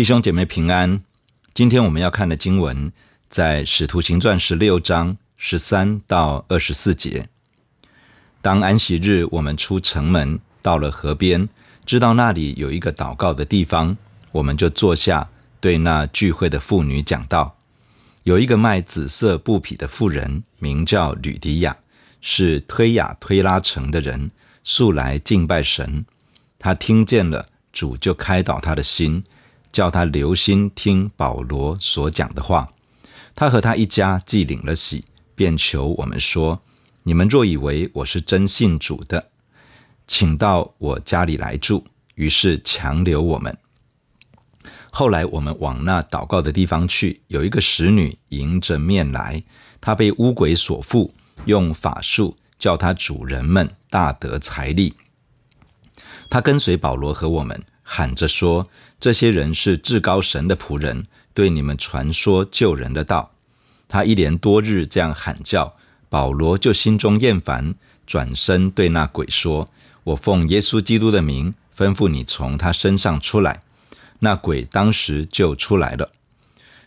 弟兄姐妹平安，今天我们要看的经文在《使徒行传》十六章十三到二十四节。当安息日，我们出城门，到了河边，知道那里有一个祷告的地方，我们就坐下，对那聚会的妇女讲道。有一个卖紫色布匹的妇人，名叫吕迪亚，是推雅推拉城的人，素来敬拜神。她听见了，主就开导她的心。叫他留心听保罗所讲的话。他和他一家既领了喜，便求我们说：“你们若以为我是真信主的，请到我家里来住。”于是强留我们。后来我们往那祷告的地方去，有一个使女迎着面来，她被巫鬼所附，用法术叫她主人们大得财利。她跟随保罗和我们。喊着说：“这些人是至高神的仆人，对你们传说救人的道。”他一连多日这样喊叫，保罗就心中厌烦，转身对那鬼说：“我奉耶稣基督的名，吩咐你从他身上出来。”那鬼当时就出来了。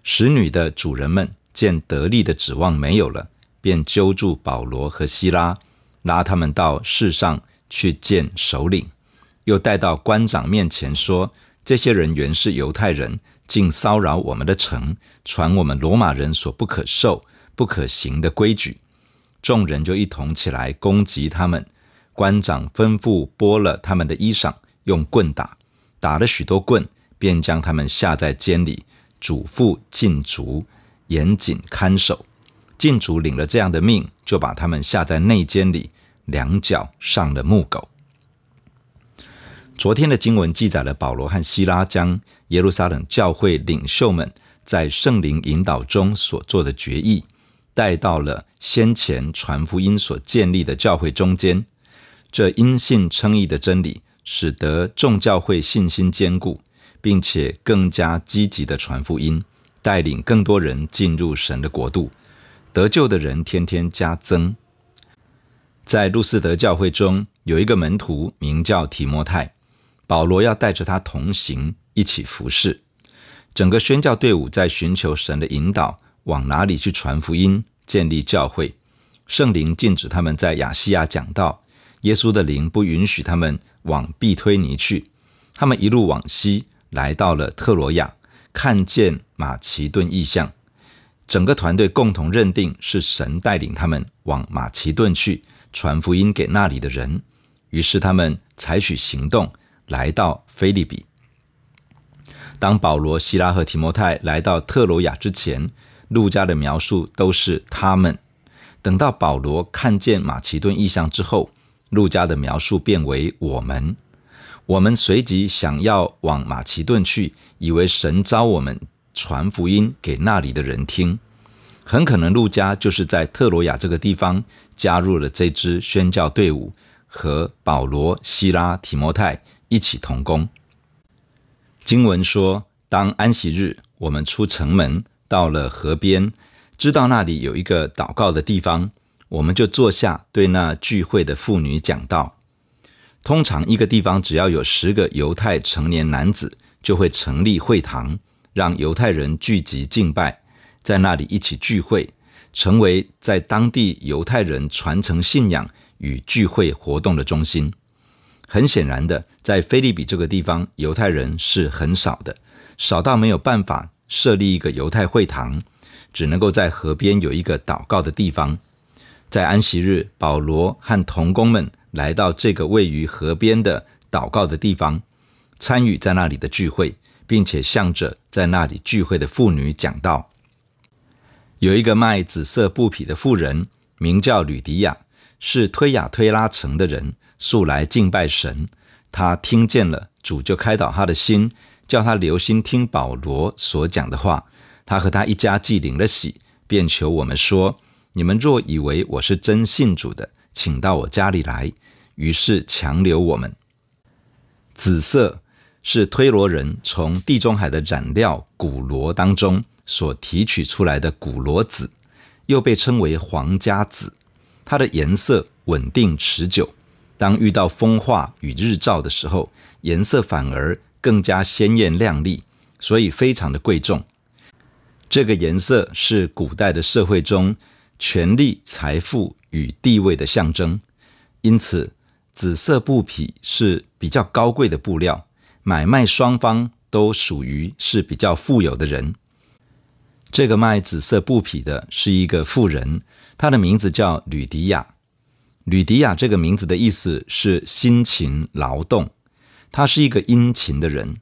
使女的主人们见得利的指望没有了，便揪住保罗和希拉，拉他们到市上去见首领。又带到官长面前说：“这些人原是犹太人，竟骚扰我们的城，传我们罗马人所不可受、不可行的规矩。”众人就一同起来攻击他们。官长吩咐剥了他们的衣裳，用棍打，打了许多棍，便将他们下在监里，嘱咐禁足，严谨看守。禁足领了这样的命，就把他们下在内监里，两脚上了木狗。昨天的经文记载了保罗和希拉将耶路撒冷教会领袖们在圣灵引导中所做的决议带到了先前传福音所建立的教会中间。这因信称义的真理，使得众教会信心坚固，并且更加积极地传福音，带领更多人进入神的国度，得救的人天天加增。在路斯德教会中有一个门徒名叫提摩太。保罗要带着他同行，一起服侍。整个宣教队伍在寻求神的引导，往哪里去传福音、建立教会。圣灵禁止他们在亚细亚讲道，耶稣的灵不允许他们往庇推尼去。他们一路往西，来到了特罗亚，看见马其顿异象。整个团队共同认定是神带领他们往马其顿去传福音给那里的人，于是他们采取行动。来到腓立比。当保罗、希拉和提摩太来到特罗亚之前，路加的描述都是他们。等到保罗看见马其顿意象之后，路加的描述变为我们。我们随即想要往马其顿去，以为神召我们传福音给那里的人听。很可能路加就是在特罗亚这个地方加入了这支宣教队伍，和保罗、希拉、提摩太。一起同工。经文说，当安息日，我们出城门，到了河边，知道那里有一个祷告的地方，我们就坐下，对那聚会的妇女讲道。通常一个地方只要有十个犹太成年男子，就会成立会堂，让犹太人聚集敬拜，在那里一起聚会，成为在当地犹太人传承信仰与聚会活动的中心。很显然的，在菲利比这个地方，犹太人是很少的，少到没有办法设立一个犹太会堂，只能够在河边有一个祷告的地方。在安息日，保罗和同工们来到这个位于河边的祷告的地方，参与在那里的聚会，并且向着在那里聚会的妇女讲道。有一个卖紫色布匹的妇人，名叫吕迪亚，是推雅推拉城的人。素来敬拜神，他听见了，主就开导他的心，叫他留心听保罗所讲的话。他和他一家既领了喜，便求我们说：“你们若以为我是真信主的，请到我家里来。”于是强留我们。紫色是推罗人从地中海的染料古罗当中所提取出来的古罗紫，又被称为皇家紫，它的颜色稳定持久。当遇到风化与日照的时候，颜色反而更加鲜艳亮丽，所以非常的贵重。这个颜色是古代的社会中权力、财富与地位的象征，因此紫色布匹是比较高贵的布料，买卖双方都属于是比较富有的人。这个卖紫色布匹的是一个富人，他的名字叫吕迪亚。吕迪亚这个名字的意思是辛勤劳动，他是一个殷勤的人。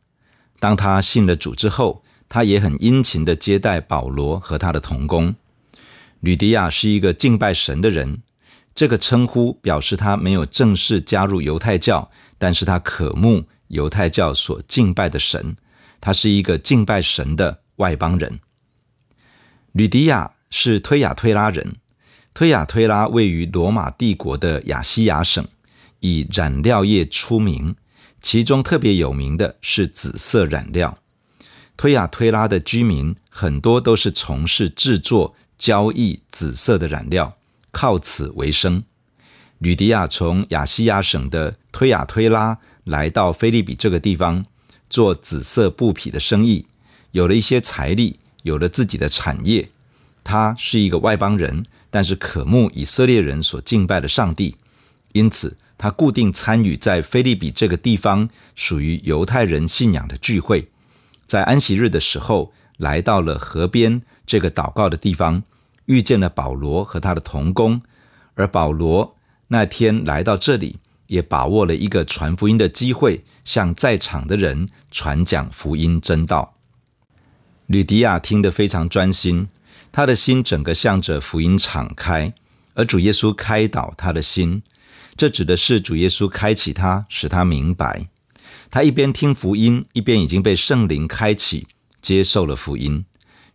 当他信了主之后，他也很殷勤地接待保罗和他的同工。吕迪亚是一个敬拜神的人，这个称呼表示他没有正式加入犹太教，但是他渴慕犹太教所敬拜的神，他是一个敬拜神的外邦人。吕迪亚是推雅推拉人，推雅推拉位于罗马帝国的亚西亚省，以染料业出名，其中特别有名的是紫色染料。推雅推拉的居民很多都是从事制作、交易紫色的染料，靠此为生。吕迪亚从亚西亚省的推雅推拉来到菲利比这个地方，做紫色布匹的生意，有了一些财力。有了自己的产业，他是一个外邦人，但是渴慕以色列人所敬拜的上帝，因此他固定参与在腓立比这个地方属于犹太人信仰的聚会。在安息日的时候，来到了河边这个祷告的地方，遇见了保罗和他的同工，而保罗那天来到这里，也把握了一个传福音的机会，向在场的人传讲福音真道。吕迪亚听得非常专心，他的心整个向着福音敞开，而主耶稣开导他的心。这指的是主耶稣开启他，使他明白。他一边听福音，一边已经被圣灵开启，接受了福音。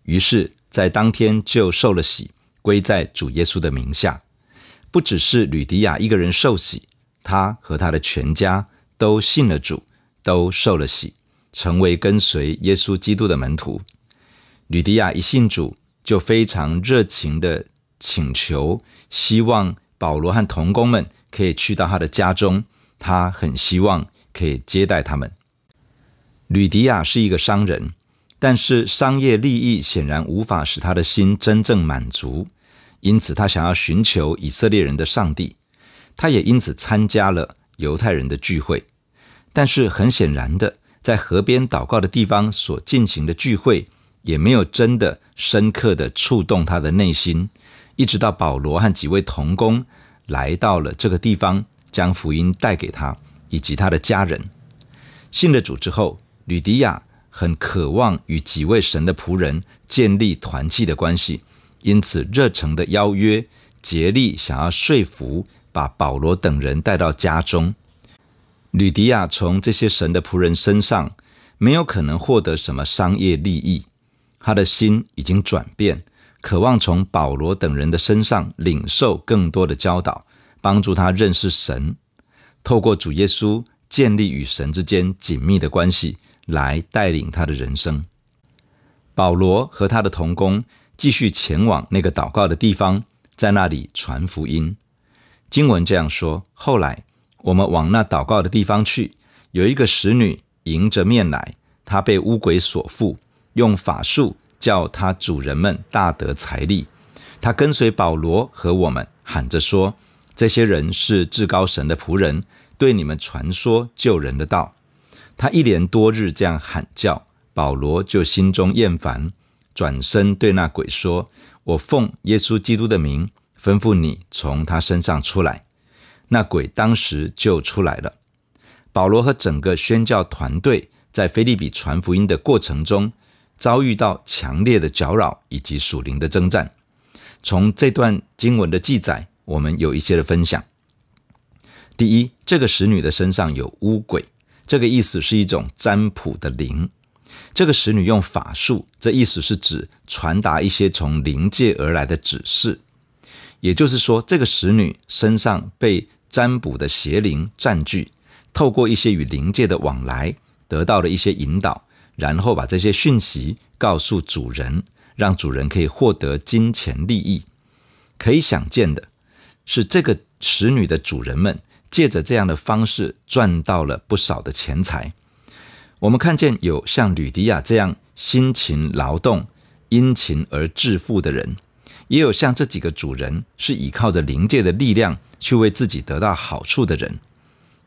于是，在当天就受了洗，归在主耶稣的名下。不只是吕迪亚一个人受洗，他和他的全家都信了主，都受了洗，成为跟随耶稣基督的门徒。吕迪亚一信主，就非常热情地请求，希望保罗和同工们可以去到他的家中，他很希望可以接待他们。吕迪亚是一个商人，但是商业利益显然无法使他的心真正满足，因此他想要寻求以色列人的上帝，他也因此参加了犹太人的聚会。但是很显然的，在河边祷告的地方所进行的聚会，也没有真的深刻的触动他的内心，一直到保罗和几位同工来到了这个地方，将福音带给他以及他的家人。信了主之后，吕迪亚很渴望与几位神的仆人建立团契的关系，因此热诚的邀约，竭力想要说服把保罗等人带到家中。吕迪亚从这些神的仆人身上没有可能获得什么商业利益。他的心已经转变，渴望从保罗等人的身上领受更多的教导，帮助他认识神，透过主耶稣建立与神之间紧密的关系，来带领他的人生。保罗和他的同工继续前往那个祷告的地方，在那里传福音。经文这样说：后来我们往那祷告的地方去，有一个使女迎着面来，她被污鬼所附。用法术叫他主人们大得财利，他跟随保罗和我们喊着说：“这些人是至高神的仆人，对你们传说救人的道。”他一连多日这样喊叫，保罗就心中厌烦，转身对那鬼说：“我奉耶稣基督的名吩咐你从他身上出来。”那鬼当时就出来了。保罗和整个宣教团队在腓立比传福音的过程中，遭遇到强烈的搅扰以及属灵的征战。从这段经文的记载，我们有一些的分享。第一，这个使女的身上有污鬼，这个意思是一种占卜的灵。这个使女用法术，这意思是指传达一些从灵界而来的指示。也就是说，这个使女身上被占卜的邪灵占据，透过一些与灵界的往来，得到了一些引导。然后把这些讯息告诉主人，让主人可以获得金钱利益。可以想见的是，这个使女的主人们借着这样的方式赚到了不少的钱财。我们看见有像吕迪亚这样辛勤劳动、殷勤而致富的人，也有像这几个主人是依靠着灵界的力量去为自己得到好处的人。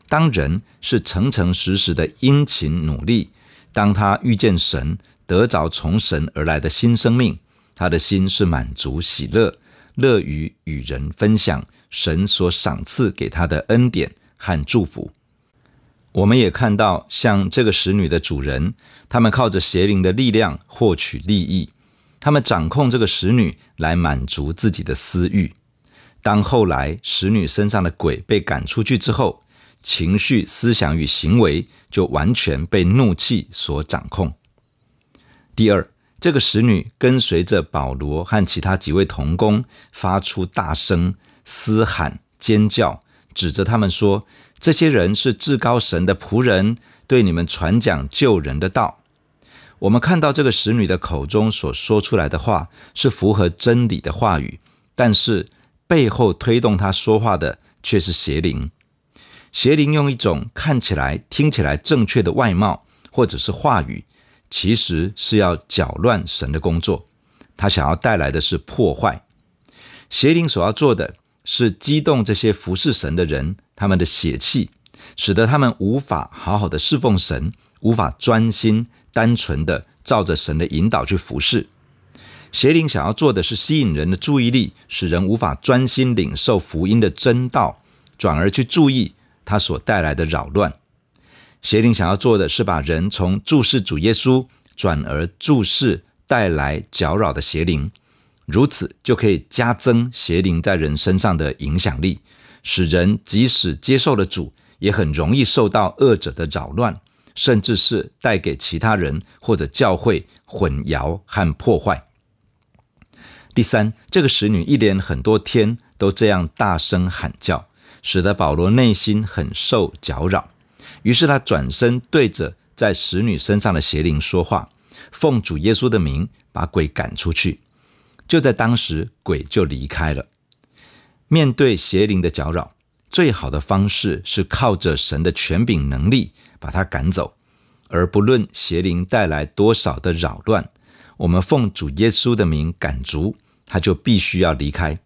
当人是诚诚实实的殷勤努力，当他遇见神，得着从神而来的新生命，他的心是满足喜乐，乐于与人分享神所赏赐给他的恩典和祝福。我们也看到，像这个使女的主人，他们靠着邪灵的力量获取利益，他们掌控这个使女来满足自己的私欲。当后来使女身上的鬼被赶出去之后，情绪、思想与行为就完全被怒气所掌控。第二，这个使女跟随着保罗和其他几位同工，发出大声嘶喊、尖叫，指着他们说。这些人是至高神的仆人，对你们传讲救人的道。我们看到这个使女的口中所说出来的话是符合真理的话语，但是背后推动她说话的却是邪灵。邪灵用一种看起来、听起来正确的外貌或者是话语，其实是要搅乱神的工作。他想要带来的是破坏。邪灵所要做的是激动这些服侍神的人。他们的血气，使得他们无法好好的侍奉神，无法专心、单纯的照着神的引导去服侍。邪灵想要做的是吸引人的注意力，使人无法专心领受福音的真道，转而去注意他所带来的扰乱。邪灵想要做的是把人从注视主耶稣，转而注视带来搅扰的邪灵，如此就可以加增邪灵在人身上的影响力。使人即使接受了主，也很容易受到恶者的扰乱，甚至是带给其他人或者教会混淆和破坏。第三，这个使女一连很多天都这样大声喊叫，使得保罗内心很受搅扰。于是他转身对着在使女身上的邪灵说话，奉主耶稣的名把鬼赶出去。就在当时，鬼就离开了。面对邪灵的搅扰，最好的方式是靠着神的权柄能力把它赶走，而不论邪灵带来多少的扰乱，我们奉主耶稣的名赶逐，他就必须要离开。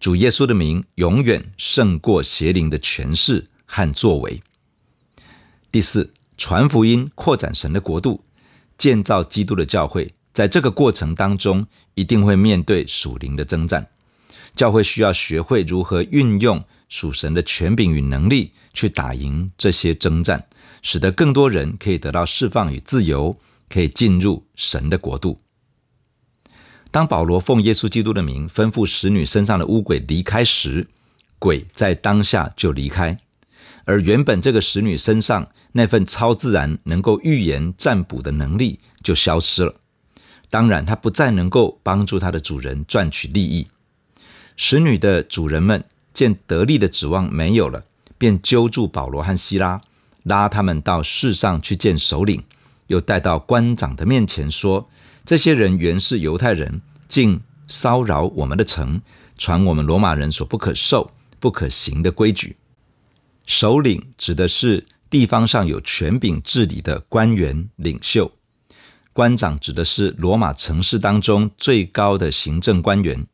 主耶稣的名永远胜过邪灵的权势和作为。第四，传福音、扩展神的国度、建造基督的教会，在这个过程当中，一定会面对属灵的征战。教会需要学会如何运用属神的权柄与能力去打赢这些征战，使得更多人可以得到释放与自由，可以进入神的国度。当保罗奉耶稣基督的名吩咐使女身上的污鬼离开时，鬼在当下就离开，而原本这个使女身上那份超自然能够预言占卜的能力就消失了。当然，她不再能够帮助她的主人赚取利益。使女的主人们见得利的指望没有了，便揪住保罗和希拉，拉他们到市上去见首领，又带到官长的面前说：“这些人原是犹太人，竟骚扰我们的城，传我们罗马人所不可受、不可行的规矩。”首领指的是地方上有权柄治理的官员领袖，官长指的是罗马城市当中最高的行政官员。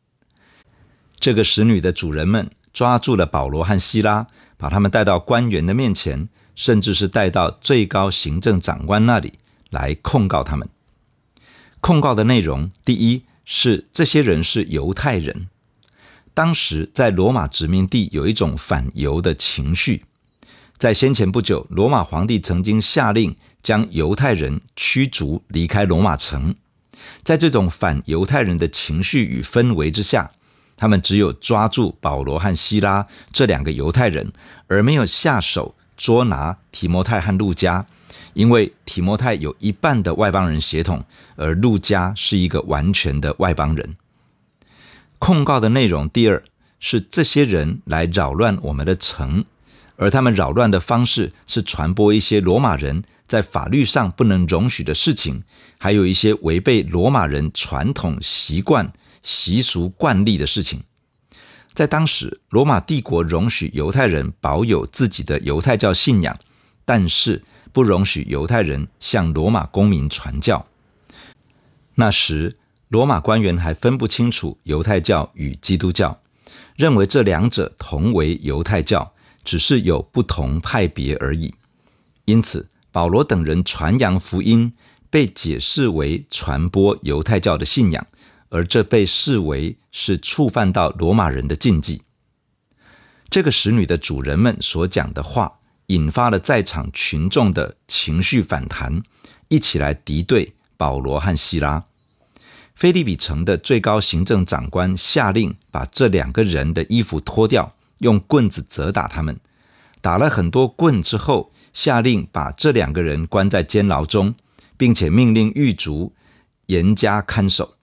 这个使女的主人们抓住了保罗和希拉，把他们带到官员的面前，甚至是带到最高行政长官那里来控告他们。控告的内容，第一是这些人是犹太人。当时在罗马殖民地有一种反犹的情绪，在先前不久，罗马皇帝曾经下令将犹太人驱逐离开罗马城。在这种反犹太人的情绪与氛围之下，他们只有抓住保罗和希拉这两个犹太人，而没有下手捉拿提摩太和路加，因为提摩太有一半的外邦人血统，而路加是一个完全的外邦人。控告的内容，第二是这些人来扰乱我们的城，而他们扰乱的方式是传播一些罗马人在法律上不能容许的事情，还有一些违背罗马人传统习惯。习俗惯例的事情，在当时，罗马帝国容许犹太人保有自己的犹太教信仰，但是不容许犹太人向罗马公民传教。那时，罗马官员还分不清楚犹太教与基督教，认为这两者同为犹太教，只是有不同派别而已。因此，保罗等人传扬福音，被解释为传播犹太教的信仰，而这被视为是触犯到罗马人的禁忌。这个使女的主人们所讲的话，引发了在场群众的情绪反弹，一起来敌对保罗和希拉。菲利比城的最高行政长官下令把这两个人的衣服脱掉，用棍子责打他们。打了很多棍之后，下令把这两个人关在监牢中，并且命令狱卒严加看守。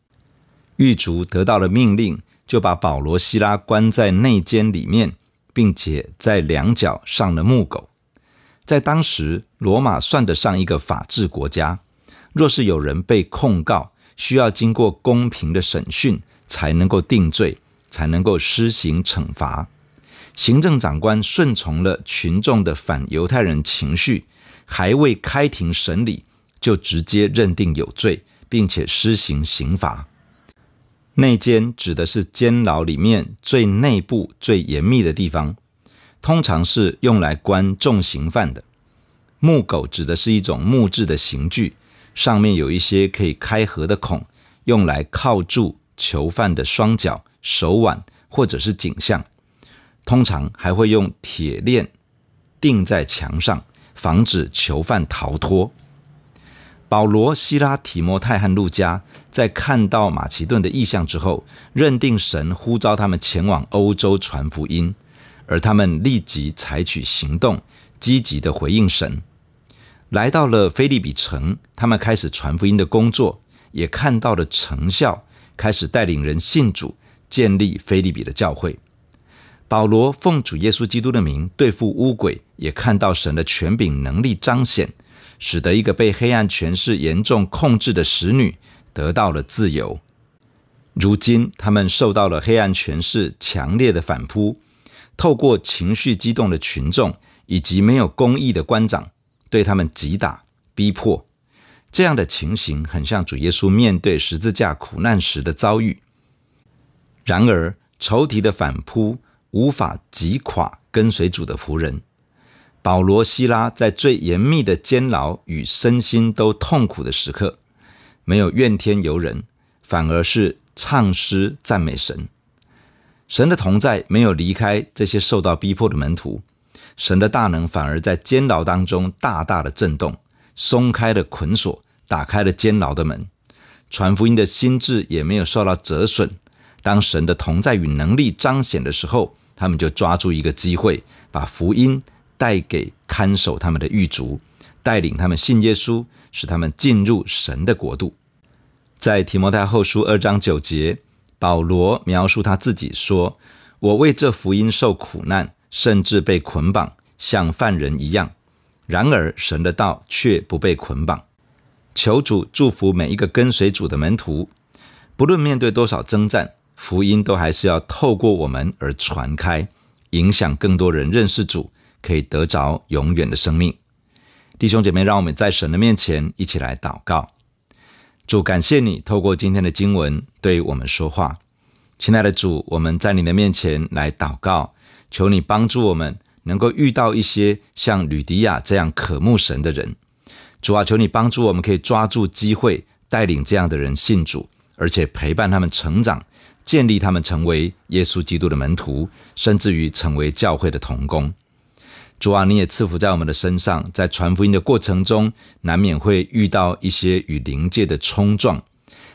狱卒得到了命令，就把保罗、希拉关在内监里面。并且在两脚上了木狗。在当时，罗马算得上一个法治国家。若是有人被控告，需要经过公平的审讯，才能够定罪，才能够施行惩罚。行政长官顺从了群众的反犹太人情绪，还未开庭审理，就直接认定有罪，并且施行刑罚。内监指的是监牢里面最内部、最严密的地方，通常是用来关重刑犯的。木狗指的是一种木质的刑具，上面有一些可以开合的孔，用来铐住囚犯的双脚、手腕或者是颈项。通常还会用铁链钉在墙上，防止囚犯逃脱。保罗、西拉、提摩太和路加在看到马其顿的异象之后，认定神呼召他们前往欧洲传福音，而他们立即采取行动，积极地回应神。来到了腓利比城，他们开始传福音的工作，也看到了成效，开始带领人信主，建立腓利比的教会。保罗奉主耶稣基督的名对付污鬼，也看到神的权柄能力彰显。使得一个被黑暗权势严重控制的使女得到了自由。如今，他们受到了黑暗权势强烈的反扑，透过情绪激动的群众以及没有公义的官长，对他们击打、逼迫。这样的情形很像主耶稣面对十字架苦难时的遭遇。然而，仇敌的反扑无法击垮跟随主的仆人。保罗、希拉在最严密的监牢与身心都痛苦的时刻，没有怨天尤人，反而是唱诗赞美神。神的同在没有离开这些受到逼迫的门徒，神的大能反而在监牢当中大大的震动，松开了捆锁，打开了监牢的门。传福音的心智也没有受到折损。当神的同在与能力彰显的时候，他们就抓住一个机会，把福音。带给看守他们的狱卒，带领他们信耶稣，使他们进入神的国度。在提摩太后书二章九节，保罗描述他自己说：“我为这福音受苦难，甚至被捆绑，像犯人一样。然而神的道却不被捆绑。”求主祝福每一个跟随主的门徒，不论面对多少征战，福音都还是要透过我们而传开，影响更多人认识主。可以得着永远的生命，弟兄姐妹，让我们在神的面前一起来祷告。主，感谢你透过今天的经文对我们说话。亲爱的主，我们在你的面前来祷告，求你帮助我们能够遇到一些像吕迪亚这样渴慕神的人。主啊，求你帮助我们可以抓住机会，带领这样的人信主，而且陪伴他们成长，建立他们成为耶稣基督的门徒，甚至于成为教会的同工。主啊，你也赐福在我们的身上，在传福音的过程中，难免会遇到一些与灵界的冲撞。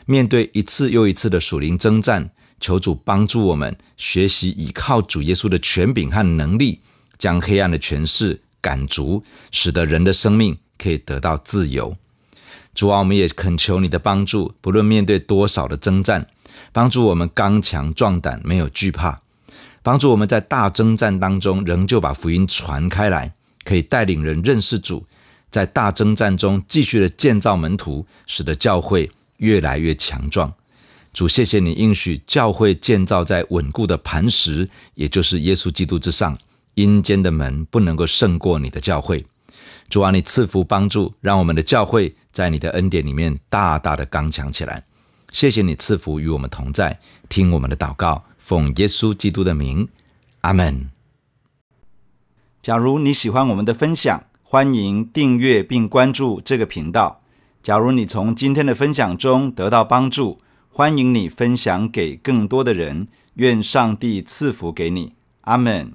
面对一次又一次的属灵征战，求主帮助我们学习倚靠主耶稣的权柄和能力，将黑暗的权势赶逐，使得人的生命可以得到自由。主啊，我们也恳求你的帮助，不论面对多少的征战，帮助我们刚强壮胆，没有惧怕。帮助我们在大征战当中，仍旧把福音传开来，可以带领人认识主，在大征战中继续的建造门徒，使得教会越来越强壮。主，谢谢你应许教会建造在稳固的磐石，也就是耶稣基督之上，阴间的门不能够胜过你的教会。主啊，你赐福帮助，让我们的教会在你的恩典里面大大的刚强起来。谢谢你赐福与我们同在，听我们的祷告，奉耶稣基督的名，阿门。假如你喜欢我们的分享，欢迎订阅并关注这个频道。假如你从今天的分享中得到帮助，欢迎你分享给更多的人。愿上帝赐福给你，阿门。